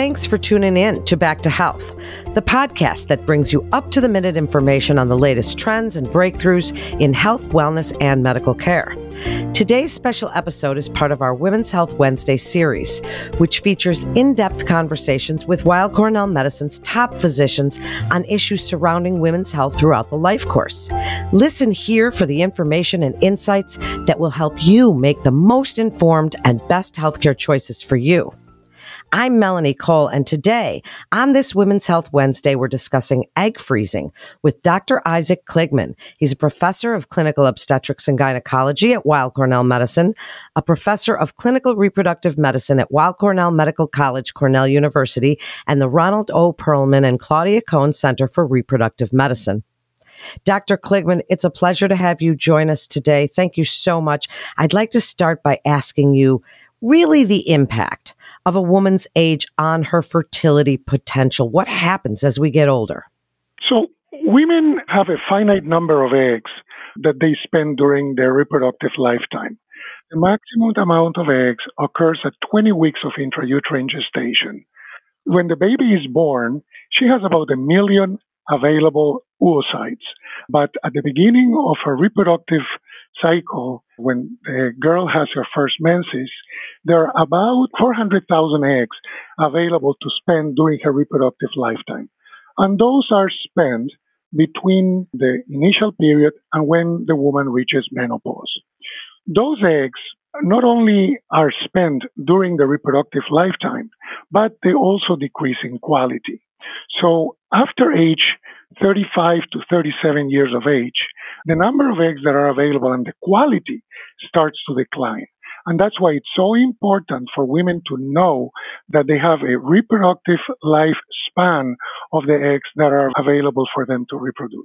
Thanks for tuning in to Back to Health, the podcast that brings you up to the minute information on the latest trends and breakthroughs in health, wellness, and medical care. Today's special episode is part of our Women's Health Wednesday series, which features in depth conversations with Weill Cornell Medicine's top physicians on issues surrounding women's health throughout the life course. Listen here for the information and insights that will help you make the most informed and best healthcare choices for you. I'm Melanie Cole, and today on this Women's Health Wednesday, we're discussing egg freezing with Dr. Isaac Kligman. He's a professor of clinical obstetrics and gynecology at Weill Cornell Medicine, a professor of clinical reproductive medicine at Weill Cornell Medical College, Cornell University, and the Ronald O. Perelman and Claudia Cohen Center for Reproductive Medicine. Dr. Kligman, it's a pleasure to have you join us today. Thank you so much. I'd like to start by asking you really the impact of a woman's age on her fertility potential? What happens as we get older? So, women have a finite number of eggs that they spend during their reproductive lifetime. The maximum amount of eggs occurs at 20 weeks of intrauterine gestation. When the baby is born, she has about a million available oocytes. But at the beginning of her reproductive cycle, when the girl has her first menses, there are about 400,000 eggs available to spend during her reproductive lifetime. And those are spent between the initial period and when the woman reaches menopause. Those eggs not only are spent during the reproductive lifetime, but they also decrease in quality. So after age 35 to 37 years of age, the number of eggs that are available and the quality starts to decline. And that's why it's so important for women to know that they have a reproductive lifespan of the eggs that are available for them to reproduce.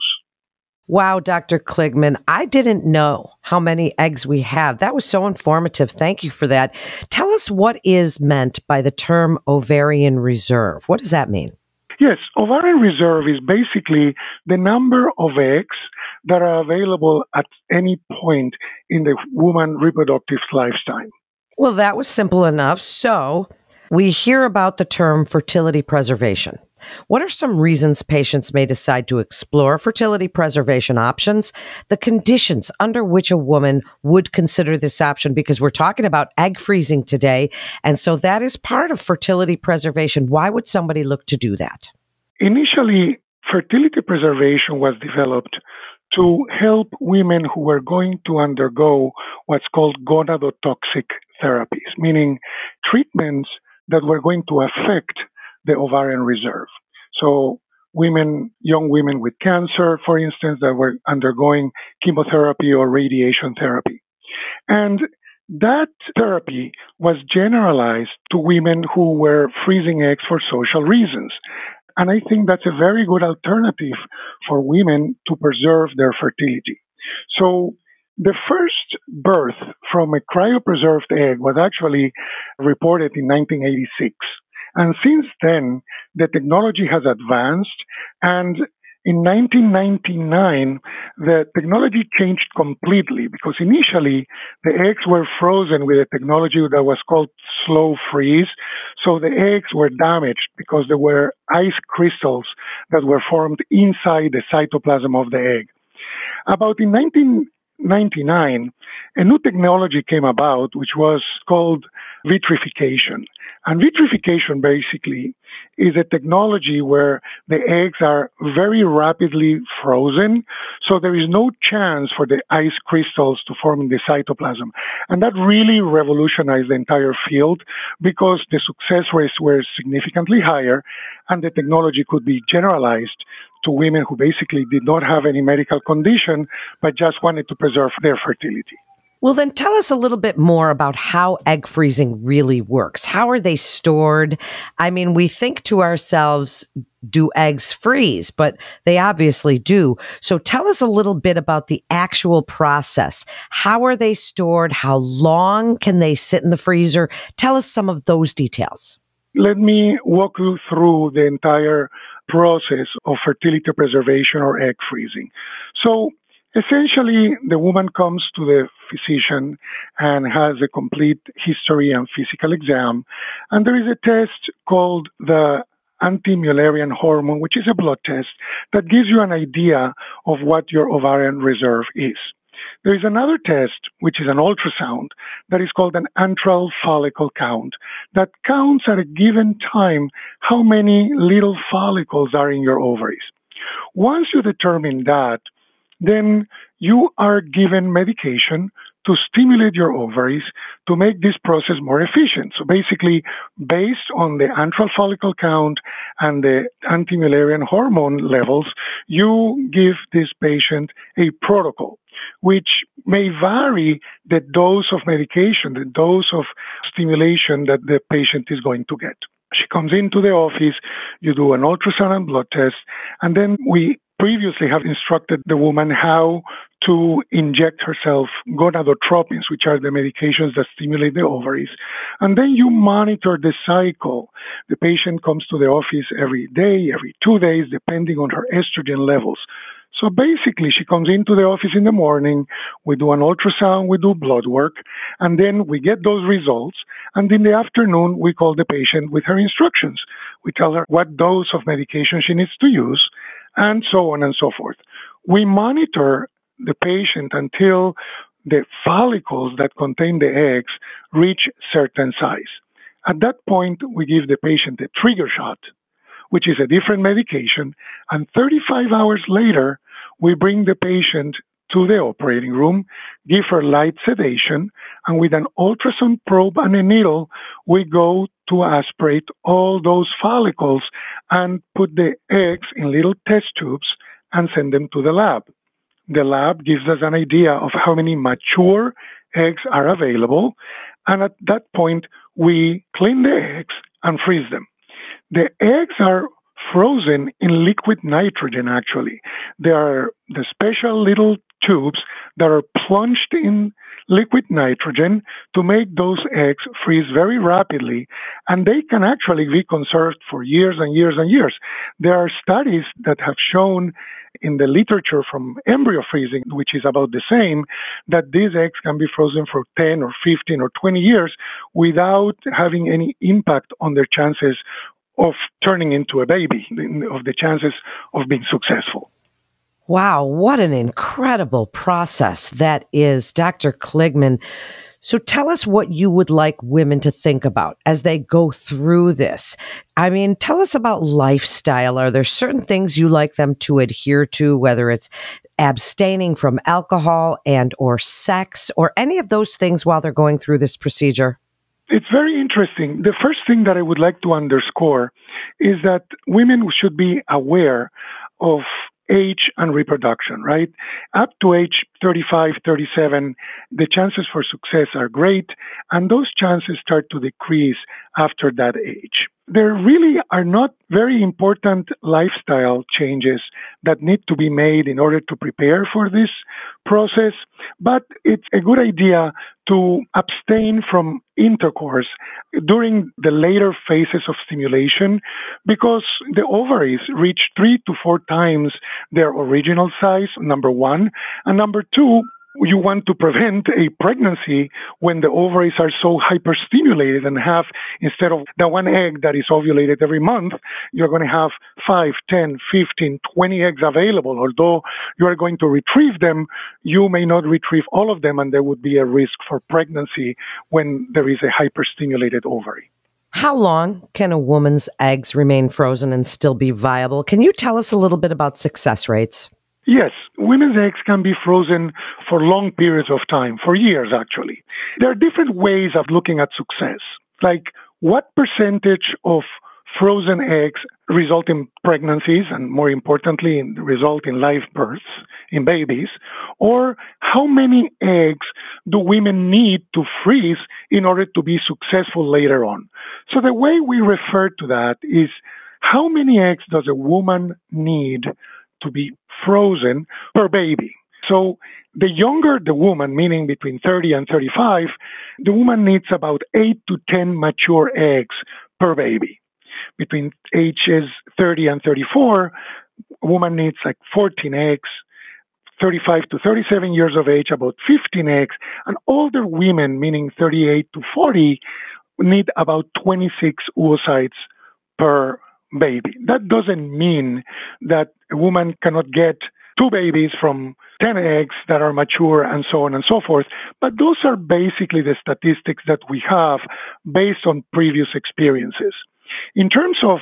Wow, Dr. Kligman, I didn't know how many eggs we have. That was so informative. Thank you for that. Tell us what is meant by the term ovarian reserve. What does that mean? Yes, ovarian reserve is basically the number of eggs that are available at any point in the woman reproductive lifetime. Well, that was simple enough. So, we hear about the term fertility preservation. What are some reasons patients may decide to explore fertility preservation options? The conditions under which a woman would consider this option, because we're talking about egg freezing today. And so that is part of fertility preservation. Why would somebody look to do that? Initially, fertility preservation was developed to help women who were going to undergo what's called gonadotoxic therapies, meaning treatments that were going to affect the ovarian reserve. So women, young women with cancer, for instance, that were undergoing chemotherapy or radiation therapy. And that therapy was generalized to women who were freezing eggs for social reasons. And I think that's a very good alternative for women to preserve their fertility. So the first birth from a cryopreserved egg was actually reported in 1986. And since then, the technology has advanced and in 1999, the technology changed completely because initially the eggs were frozen with a technology that was called slow freeze. So the eggs were damaged because there were ice crystals that were formed inside the cytoplasm of the egg. About in 1999, a new technology came about, which was called vitrification. And vitrification basically is a technology where the eggs are very rapidly frozen, so there is no chance for the ice crystals to form in the cytoplasm. And that really revolutionized the entire field because the success rates were significantly higher and the technology could be generalized to women who basically did not have any medical condition but just wanted to preserve their fertility. Well, then tell us a little bit more about how egg freezing really works. How are they stored? I mean, we think to ourselves, do eggs freeze? But they obviously do. So tell us a little bit about the actual process. How are they stored? How long can they sit in the freezer? Tell us some of those details. Let me walk you through the entire process of fertility preservation or egg freezing. So Essentially, the woman comes to the physician and has a complete history and physical exam. And there is a test called the anti-Mullerian hormone, which is a blood test that gives you an idea of what your ovarian reserve is. There is another test, which is an ultrasound, that is called an antral follicle count, that counts at a given time how many little follicles are in your ovaries. Once you determine that, then you are given medication to stimulate your ovaries to make this process more efficient. So basically, based on the antral follicle count and the anti-Mullerian hormone levels, you give this patient a protocol, which may vary the dose of medication, the dose of stimulation that the patient is going to get. She comes into the office, you do an ultrasound and blood test, and then we previously have instructed the woman how to inject herself gonadotropins, which are the medications that stimulate the ovaries. And then you monitor the cycle. The patient comes to the office every day, every two days, depending on her estrogen levels. So basically, she comes into the office in the morning, we do an ultrasound, we do blood work, and then we get those results. And in the afternoon, we call the patient with her instructions. We tell her what dose of medication she needs to use, and so on and so forth. We monitor the patient until the follicles that contain the eggs reach certain size. At that point, we give the patient a trigger shot, which is a different medication, and 35 hours later, we bring the patient to the operating room, give her light sedation, and with an ultrasound probe and a needle, we go to aspirate all those follicles and put the eggs in little test tubes and send them to the lab. The lab gives us an idea of how many mature eggs are available, and at that point, we clean the eggs and freeze them. The eggs are frozen in liquid nitrogen, actually. They are the special little tubes that are plunged in liquid nitrogen to make those eggs freeze very rapidly, and they can actually be conserved for years and years and years. There are studies that have shown in the literature from embryo freezing, which is about the same, that these eggs can be frozen for 10 or 15 or 20 years without having any impact on their chances of turning into a baby, of the chances of being successful. Wow, what an incredible process that is, Dr. Kligman. So tell us what you would like women to think about as they go through this. I mean, tell us about lifestyle. Are there certain things you like them to adhere to, whether it's abstaining from alcohol and or sex or any of those things while they're going through this procedure? It's very interesting. The first thing that I would like to underscore is that women should be aware of age and reproduction, right? Up to age 35, 37, the chances for success are great, and those chances start to decrease after that age. There really are not very important lifestyle changes that need to be made in order to prepare for this process, but it's a good idea to abstain from intercourse during the later phases of stimulation because the ovaries reach three to four times their original size, number one. And number two, you want to prevent a pregnancy when the ovaries are so hyperstimulated and have, instead of the one egg that is ovulated every month, you're going to have 5, 10, 15, 20 eggs available. Although you are going to retrieve them, you may not retrieve all of them, and there would be a risk for pregnancy when there is a hyperstimulated ovary. How long can a woman's eggs remain frozen and still be viable? Can you tell us a little bit about success rates? Yes, women's eggs can be frozen for long periods of time, for years actually. There are different ways of looking at success, like what percentage of frozen eggs result in pregnancies and more importantly result in live births in babies? Or how many eggs do women need to freeze in order to be successful later on? So the way we refer to that is how many eggs does a woman need to be frozen per baby. So the younger the woman, meaning between 30 and 35, the woman needs about 8 to 10 mature eggs per baby. Between ages 30 and 34, a woman needs like 14 eggs. 35 to 37 years of age, about 15 eggs, and older women, meaning 38 to 40, need about 26 oocytes per baby. That doesn't mean that a woman cannot get two babies from 10 eggs that are mature and so on and so forth. But those are basically the statistics that we have based on previous experiences. In terms of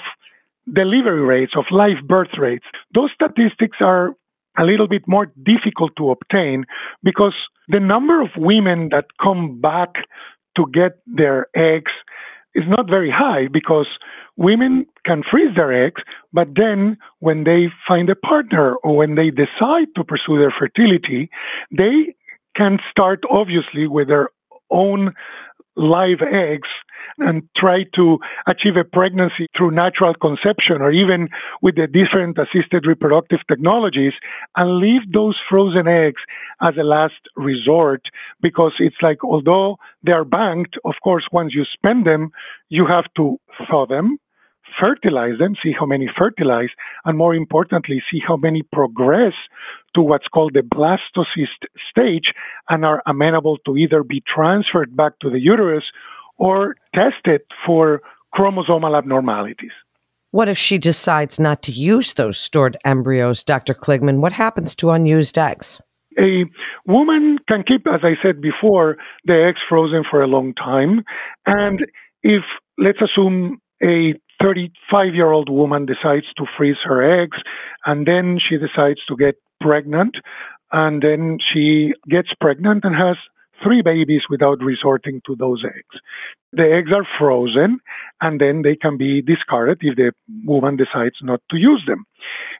delivery rates, of live birth rates, those statistics are a little bit more difficult to obtain because the number of women that come back to get their eggs is not very high because women can freeze their eggs, but then when they find a partner or when they decide to pursue their fertility, they can start obviously with their own live eggs and try to achieve a pregnancy through natural conception or even with the different assisted reproductive technologies and leave those frozen eggs as a last resort because it's like although they are banked of course once you spend them you have to thaw them fertilize them, see how many fertilize, and more importantly, see how many progress to what's called the blastocyst stage and are amenable to either be transferred back to the uterus or tested for chromosomal abnormalities. What if she decides not to use those stored embryos, Dr. Kligman? What happens to unused eggs? A woman can keep, as I said before, the eggs frozen for a long time. And if, let's assume, a 35 year old woman decides to freeze her eggs and then she decides to get pregnant and then she gets pregnant and has three babies without resorting to those eggs. The eggs are frozen and then they can be discarded if the woman decides not to use them.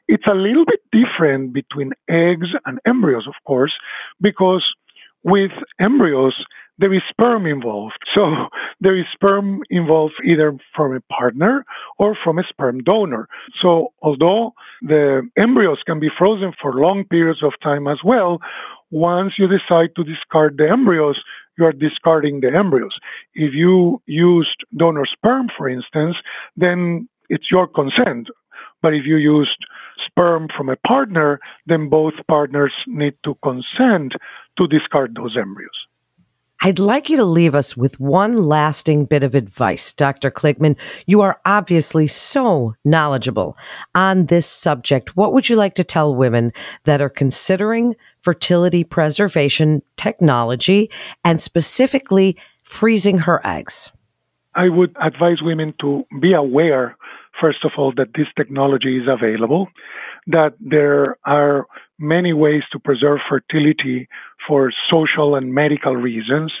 It's a little bit different between eggs and embryos, of course, because with embryos, there is sperm involved. So there is sperm involved either from a partner or from a sperm donor. So although the embryos can be frozen for long periods of time as well, once you decide to discard the embryos, you are discarding the embryos. If you used donor sperm, for instance, then it's your consent. But if you used sperm from a partner, then both partners need to consent to discard those embryos. I'd like you to leave us with one lasting bit of advice, Dr. Kligman. You are obviously so knowledgeable on this subject. What would you like to tell women that are considering fertility preservation technology and specifically freezing her eggs? I would advise women to be aware, first of all, that this technology is available, that there are many ways to preserve fertility for social and medical reasons,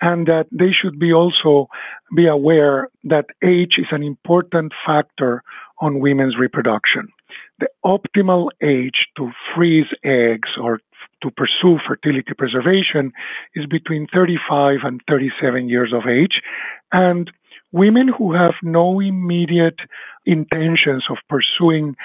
and that they should be also be aware that age is an important factor on women's reproduction. The optimal age to freeze eggs or to pursue fertility preservation is between 35 and 37 years of age. And women who have no immediate intentions of pursuing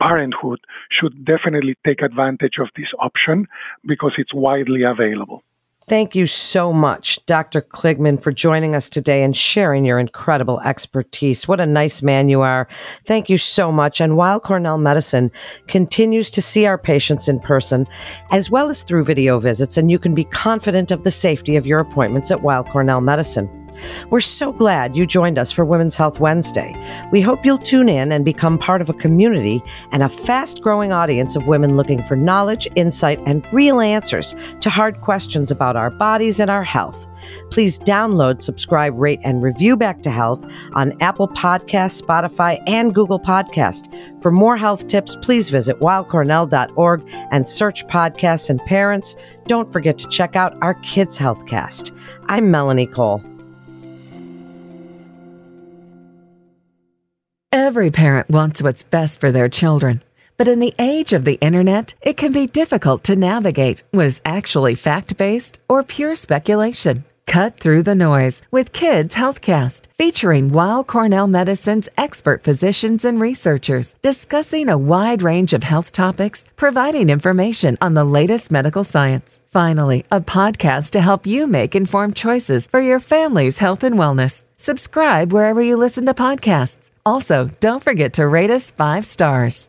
parenthood should definitely take advantage of this option because it's widely available. Thank you so much, Dr. Kligman, for joining us today and sharing your incredible expertise. What a nice man you are. Thank you so much. And Weill Cornell Medicine continues to see our patients in person as well as through video visits, and you can be confident of the safety of your appointments at Weill Cornell Medicine. We're so glad you joined us for Women's Health Wednesday. We hope you'll tune in and become part of a community and a fast growing audience of women looking for knowledge, insight, and real answers to hard questions about our bodies and our health. Please download, subscribe, rate, and review Back to Health on Apple Podcasts, Spotify, and Google Podcast. For more health tips, please visit weillcornell.org and search podcasts and parents. Don't forget to check out our Kids Healthcast. I'm Melanie Cole. Every parent wants what's best for their children. But in the age of the internet, it can be difficult to navigate what is actually fact based or pure speculation. Cut through the noise with Kids Healthcast, featuring Weill Cornell Medicine's expert physicians and researchers discussing a wide range of health topics, providing information on the latest medical science. Finally, a podcast to help you make informed choices for your family's health and wellness. Subscribe wherever you listen to podcasts also, don't forget to rate us five stars.